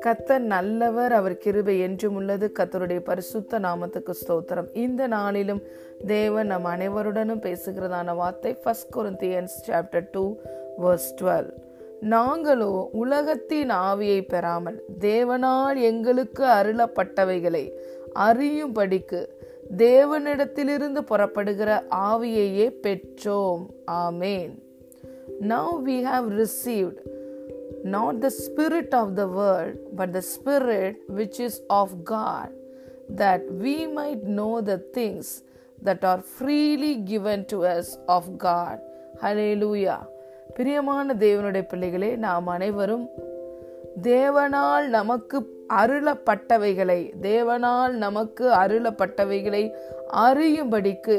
கத்தர் நல்லவர் அவர் கிருபை என்றும் உள்ளது. கத்தருடைய பரிசுத்த நாமத்துக்கு ஸ்தோத்திரம். இந்த நாளிலும் தேவன் நம் அனைவருடனும் பேசுகிறதான வார்த்தை first Corinthians chapter two verse twelve நாங்களோ உலகத்தின் ஆவியை பெறாமல் தேவனால் எங்களுக்கு அருளப்பட்டவைகளை அறியும் படிக்கு தேவனிடத்திலிருந்து புறப்படுகிற ஆவியையே பெற்றோம். ஆமேன். Now we have received not the spirit of the world, but the spirit which is of God, that we might know the things that are freely given to us of God. Hallelujah. பிரியமான தேவனுடைய பிள்ளைகளே நாம் அனைவரும் தேவனால் நமக்கு அருளப்பட்டவைகளை தேவனால் நமக்கு அருளப்பட்டவைகளை அறியும்படிக்கு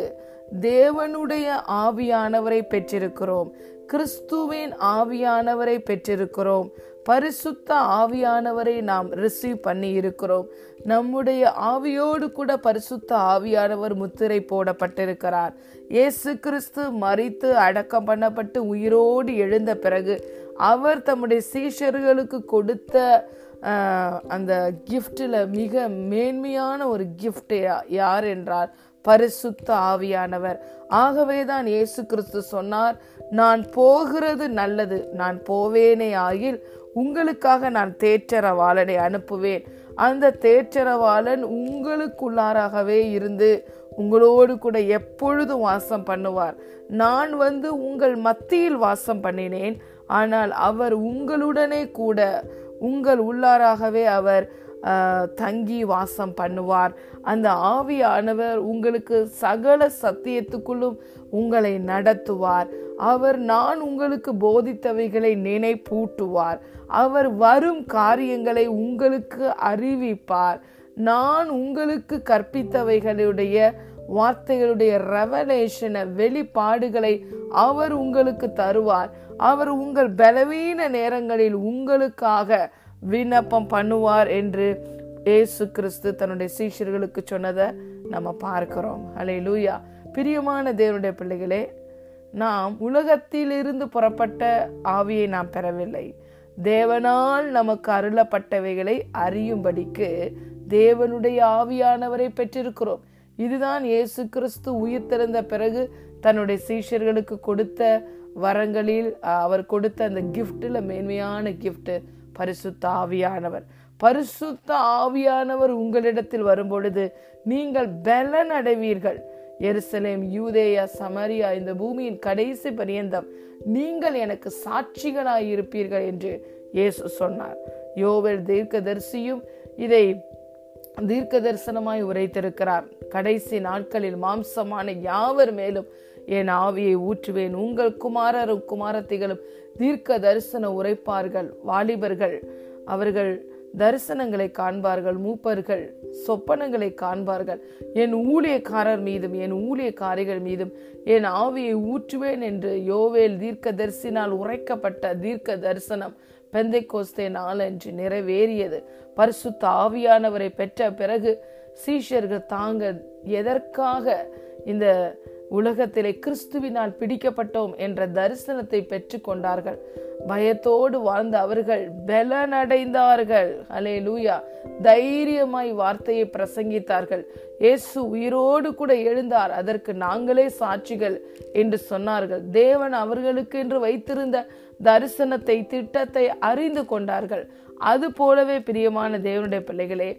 தேவனுடைய ஆவியானவரை பெற்றிருக்கிறோம் கிறிஸ்துவின் ஆவியானவரை பெற்றிருக்கிறோம். பரிசுத்த ஆவியானவரை நாம் ரிசீவ் பண்ணி இருக்கிறோம் நம்முடைய ஆவியோடு கூட பரிசுத்த ஆவியானவர் முத்திரை போடப்பட்டிருக்கிறார். இயேசு கிறிஸ்து மறித்து அடக்கம் பண்ணப்பட்டு உயிரோடு எழுந்த பிறகு அவர் தம்முடைய சீஷர்களுக்கு கொடுத்த அந்த கிஃப்டில் மிக மேன்மையான ஒரு கிஃப்ட் யார் என்றால் பரிசுத்த ஆவியானவர். ஆகவேதான் இயேசு கிறிஸ்து சொன்னார் நான் போகிறது நல்லது நான் போவேனே ஆகில் உங்களுக்காக நான் தேற்றரவாளனை அனுப்புவேன். அந்த தேற்றரவாளன் உங்களுக்குள்ளாராகவே இருந்து உங்களோடு கூட எப்பொழுதும் வாசம் பண்ணுவார். நான் வந்து உங்கள் மத்தியில் வாசம் பண்ணினேன் ஆனால் அவர் உங்களுடனே கூட உங்கள் உள்ளாராகவே அவர் தங்கி வாசம் பண்ணுவார். அந்த ஆவியானவர் உங்களுக்கு சகல சத்தியத்துக்குள்ளும் உங்களை நடத்துவார். அவர் நான் உங்களுக்கு போதித்தவைகளை நினைப்பூட்டுவார். அவர் வரும் காரியங்களை உங்களுக்கு அறிவிப்பார். நான் உங்களுக்கு கற்பித்தவைகளுடைய வார்த்தைகளுடைய ரெவலேஷனை வெளிப்பாடுகளை அவர் உங்களுக்கு தருவார். அவர் உங்கள் பலவீன நேரங்களில் உங்களுக்காக விண்ணப்பம் பண்ணுவார் என்று ஏசு கிறிஸ்து தன்னுடைய சீஷர்களுக்கு சொன்னதை நம்ம பார்க்கிறோம். அலை லூயா பிரியமான தேவனுடைய பிள்ளைகளே நாம் உலகத்திலிருந்து புறப்பட்ட ஆவியை நாம் பெறவில்லை. தேவனால் நமக்கு அருளப்பட்டவைகளை அறியும்படிக்கு தேவனுடைய ஆவியானவரை பெற்றிருக்கிறோம். இதுதான் இயேசு கிறிஸ்து உயிர் திறந்த பிறகு தன்னுடைய சீஷர்களுக்கு கொடுத்த வரங்களில் அவர் கொடுத்த அந்த கிஃப்டில் மேன்மையான கிஃப்ட் பரிசுத்த ஆவியானவர். பரிசுத்த ஆவியானவர் உங்களிடத்தில் வரும்பொழுது நீங்கள் பலன் அடைவீர்கள். எருசலேம் யூதேயா சமரியா இந்த பூமியின் கடைசி பரியந்தம். நீங்கள் எனக்கு சாட்சிகளாய் இருப்பீர்கள் என்று இயேசு சொன்னார். யோவல் தீர்க்கதரிசியும் இதை தீர்க்க தரிசனமாய் உரைத்திருக்கிறார். கடைசி நாட்களில் மாம்சமான யாவர் மேலும் என் ஆவியை ஊற்றுவேன். உங்கள் குமாரரும் குமாரத்திகளும் தீர்க்க தரிசன உரைப்பார்கள். வாலிபர்கள் அவர்கள் தரிசனங்களை காண்பார்கள். மூப்பர்கள் சொப்பனங்களை காண்பார்கள். என் ஊழியக்காரர் மீதும் என் ஊழியக்காரிகள் மீதும் என் ஆவியை ஊற்றுவேன் என்று யோவேல் தீர்க்க தரிசினால் உரைக்கப்பட்ட தீர்க்க தரிசனம் பெந்தை கோஸ்தே நாளன்று நிறைவேறியது. பரிசுத்த ஆவியானவரை பெற்ற பிறகு சீஷர்கள் தாங்கள் எதற்காக இந்த உலகத்திலே கிறிஸ்துவினால் பிடிக்கப்பட்டோம் என்ற தரிசனத்தை பெற்று கொண்டார்கள். பயத்தோடு வாழ்ந்த அவர்கள் பலனடைந்தார்கள். அலே லூயா தைரியமாய் வார்த்தையை பிரசங்கித்தார்கள். இயேசு உயிரோடு கூட எழுந்தார். அதற்கு நாங்களே சாட்சிகள் என்று சொன்னார்கள். தேவன் அவர்களுக்கு என்று வைத்திருந்த தரிசனத்தை திட்டத்தை அறிந்து கொண்டார்கள். அது போலவே பிரியமான தேவனுடைய பிள்ளைகளே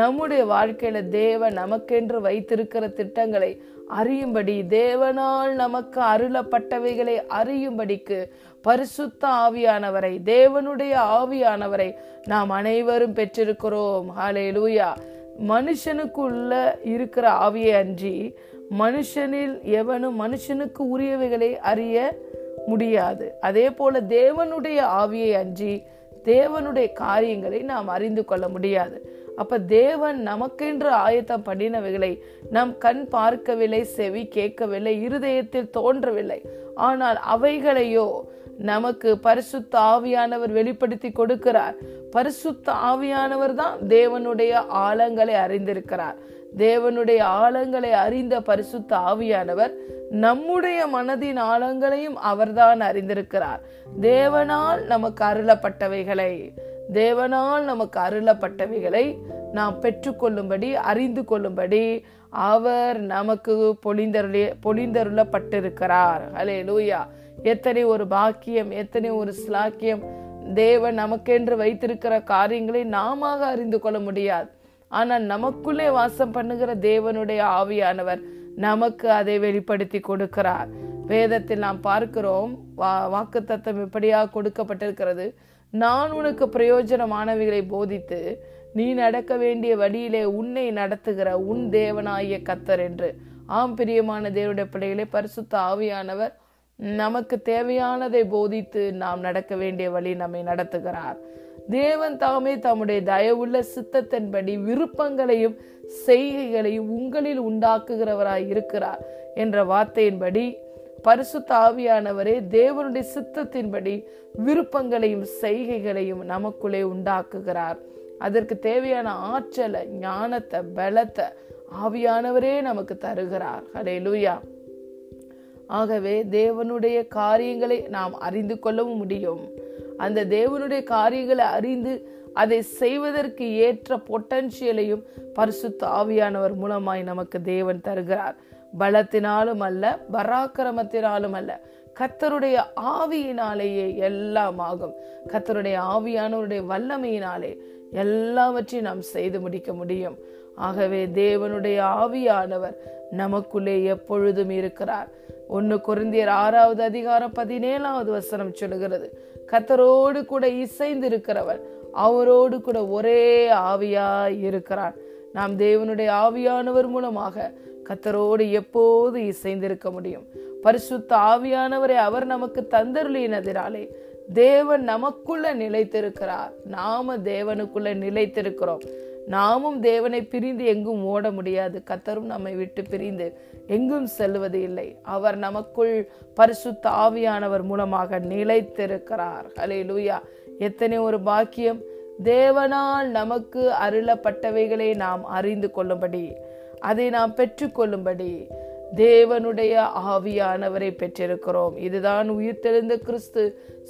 நம்முடைய வாழ்க்கையில தேவன் நமக்கென்று வைத்திருக்கிற திட்டங்களை அறியும்படி தேவனால் நமக்கு அருளப்பட்டவைகளை அறியும்படிக்கு பரிசுத்த ஆவியானவரை தேவனுடைய ஆவியானவரை நாம் அனைவரும் பெற்றிருக்கிறோம். ஹாலே லூயா மனுஷனுக்குள்ள இருக்கிற ஆவியை அன்றி மனுஷனில் எவனும் மனுஷனுக்கு உரியவைகளை அறிய முடியாது. அதே போல தேவனுடைய ஆவியை அன்றி தேவனுடைய காரியங்களை நாம் அறிந்து கொள்ள முடியாது. அப்ப தேவன் நமக்கென்று ஆயத்தம் பண்ணினவைகளை நம் கண் பார்க்கவில்லை செவி கேட்கவில்லை இருதயத்தில் தோன்றவில்லை. ஆனால் அவைகளையோ நமக்கு பரிசுத்த ஆவியானவர் வெளிப்படுத்தி கொடுக்கிறார். பரிசுத்த ஆவியானவர் தான் தேவனுடைய ஆழங்களை அறிந்திருக்கிறார். தேவனுடைய ஆழங்களை அறிந்த பரிசுத்த ஆவியானவர் நம்முடைய மனதின் ஆழங்களையும் அவர்தான் அறிந்திருக்கிறார். தேவனால் நமக்கு அருளப்பட்டவைகளை தேவனால் நமக்கு அருளப்பட்டவைகளை நாம் பெற்றுக்கொள்ளும்படி அறிந்து கொள்ளும்படி அவர் நமக்கு பொழிந்தருளி பொழிந்தருளப்பட்டிருக்கிறார். அலே லூயா எத்தனை ஒரு பாக்கியம் எத்தனை ஒரு ஸ்லாக்கியம் தேவன் நமக்கென்று வைத்திருக்கிற காரியங்களை நாம அறிந்து கொள்ள முடியாது. ஆனால் நமக்குள்ளே வாசம் பண்ணுகிற தேவனுடைய ஆவியானவர் நமக்கு அதை வெளிப்படுத்தி கொடுக்கிறார். வேதத்தில் நாம் பார்க்கிறோம் வாக்கு தத்தம் இப்படியாக கொடுக்கப்பட்டிருக்கிறது? நான் உனக்கு பிரயோஜனமானவைகளை போதித்து நீ நடக்க வேண்டிய வழியிலே உன்னை நடத்துகிற உன் தேவனாகிய கத்தர் என்று. ஆம் பிரியமான தேவனுடைய பிள்ளைகளை பரிசுத்த ஆவியானவர் நமக்கு தேவையானதை போதித்து நாம் நடக்க வேண்டிய வழி நம்மை நடத்துகிறார். தேவன் தாமே தம்முடைய தயவுள்ள சித்தத்தின்படி விருப்பங்களையும் செய்கைகளையும் உங்களில் உண்டாக்குகிறவராய் இருக்கிறார் என்ற வார்த்தையின்படி பரிசுத்த ஆவியானவரே தேவனுடைய சித்தத்தின்படி விருப்பங்களையும் செய்கைகளையும் நமக்குள்ளே உண்டாக்குகிறார். அதற்கு தேவையான ஆற்றலை ஞானத்தை பலத்தை ஆவியானவரே நமக்கு தருகிறார். ஹலே லூயா ஆகவே தேவனுடைய காரியங்களை நாம் அறிந்து கொள்ளவும் முடியும். அந்த தேவனுடைய காரியங்களை அறிந்து அதை செய்வதற்கு ஏற்ற பொட்டன்ஷியலையும் பரிசுத்த ஆவியானவர் மூலமாய் நமக்கு தேவன் தருகிறார். பலத்தினாலும் அல்ல பராக்கிரமத்தினாலும் அல்ல கத்தருடைய ஆவியினாலேயே எல்லாம் ஆகும். கத்தருடைய ஆவியானவருடைய வல்லமையினாலே எல்லாவற்றையும் நாம் செய்து முடிக்க முடியும். ஆகவே தேவனுடைய ஆவியானவர் நமக்குள்ளே எப்பொழுதும் இருக்கிறார். ஒன்னு குருந்தியர் ஆறாவது அதிகாரம் பதினேழாவது வசனம் சொல்லுகிறது. கத்தரோடு கூட இசைந்து இருக்கிறவர் அவரோடு கூட ஒரே ஆவியா இருக்கிறார். நாம் தேவனுடைய ஆவியானவர் மூலமாக கத்தரோடு எப்போது இசைந்திருக்க முடியும்? பரிசுத்த ஆவியானவரை அவர் நமக்கு தந்தருளினதினாலே தேவன் நமக்குள்ள நிலைத்திருக்கிறார். நாம தேவனுக்குள்ள நிலைத்திருக்கிறோம். நாமும் தேவனை பிரிந்து எங்கும் ஓட முடியாது. கத்தரும் நம்மை விட்டு பிரிந்து எங்கும் செல்வது இல்லை. அவர் நமக்குள் பரிசுத்த ஆவியானவர் மூலமாக நிலைத்திருக்கிறார். ஹலே லூயா எத்தனை ஒரு பாக்கியம். தேவனால் நமக்கு அருளப்பட்டவைகளை நாம் அறிந்து கொள்ளும்படி. அதை நாம் பெற்றுக்கொள்ளும்படி தேவனுடைய ஆவியானவரை பெற்றிருக்கிறோம். இதுதான் உயிர்த்தெழுந்த கிறிஸ்து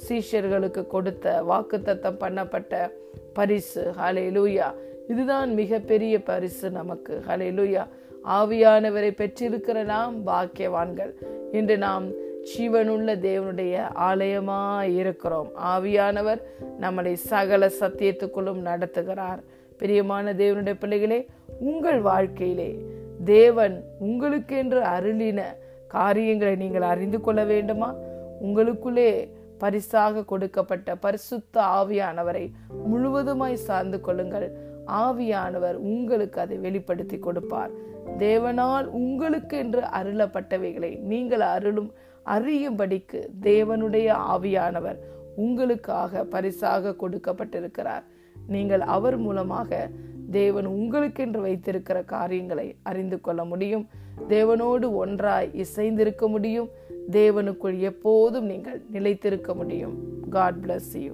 சீஷர்களுக்கு கொடுத்த வாக்குத்தத்தம் பண்ணப்பட்ட பரிசு. ஹலே லூயா இதுதான் மிகப்பெரிய பரிசு நமக்கு. ஹலே லூயா ஆவியானவரை பெற்றிருக்கிற நாம் பாக்கியவான்கள். இன்று நாம் ஜீவனுள்ள தேவனுடைய ஆலயமா இருக்கிறோம். ஆவியானவர் நம்மளை சகல சத்தியத்துக்குள்ளும் நடத்துகிறார். பிரியமான தேவனுடைய பிள்ளைகளே உங்கள் வாழ்க்கையிலே தேவன் உங்களுக்கென்று அருளின காரியங்களை நீங்கள் அறிந்து கொள்ள வேண்டுமா? உங்களுக்குள்ளே பரிசாக கொடுக்கப்பட்ட பரிசுத்த ஆவியானவரை முழுவதுமாய் சார்ந்து கொள்ளுங்கள். ஆவியானவர் உங்களுக்கு அதை வெளிப்படுத்தி கொடுப்பார். தேவனால் உங்களுக்கு என்று அருளப்பட்டவைகளை நீங்கள் அருளும் அறியும்படிக்கு தேவனுடைய ஆவியானவர் உங்களுக்காக பரிசாக கொடுக்கப்பட்டிருக்கிறார். நீங்கள் அவர் மூலமாக தேவன் உங்களுக்கென்று வைத்திருக்கிற காரியங்களை அறிந்து கொள்ள முடியும். தேவனோடு ஒன்றாய் இசைந்திருக்க முடியும். தேவனுக்குள் எப்போதும் நீங்கள் நிலைத்திருக்க முடியும். God bless you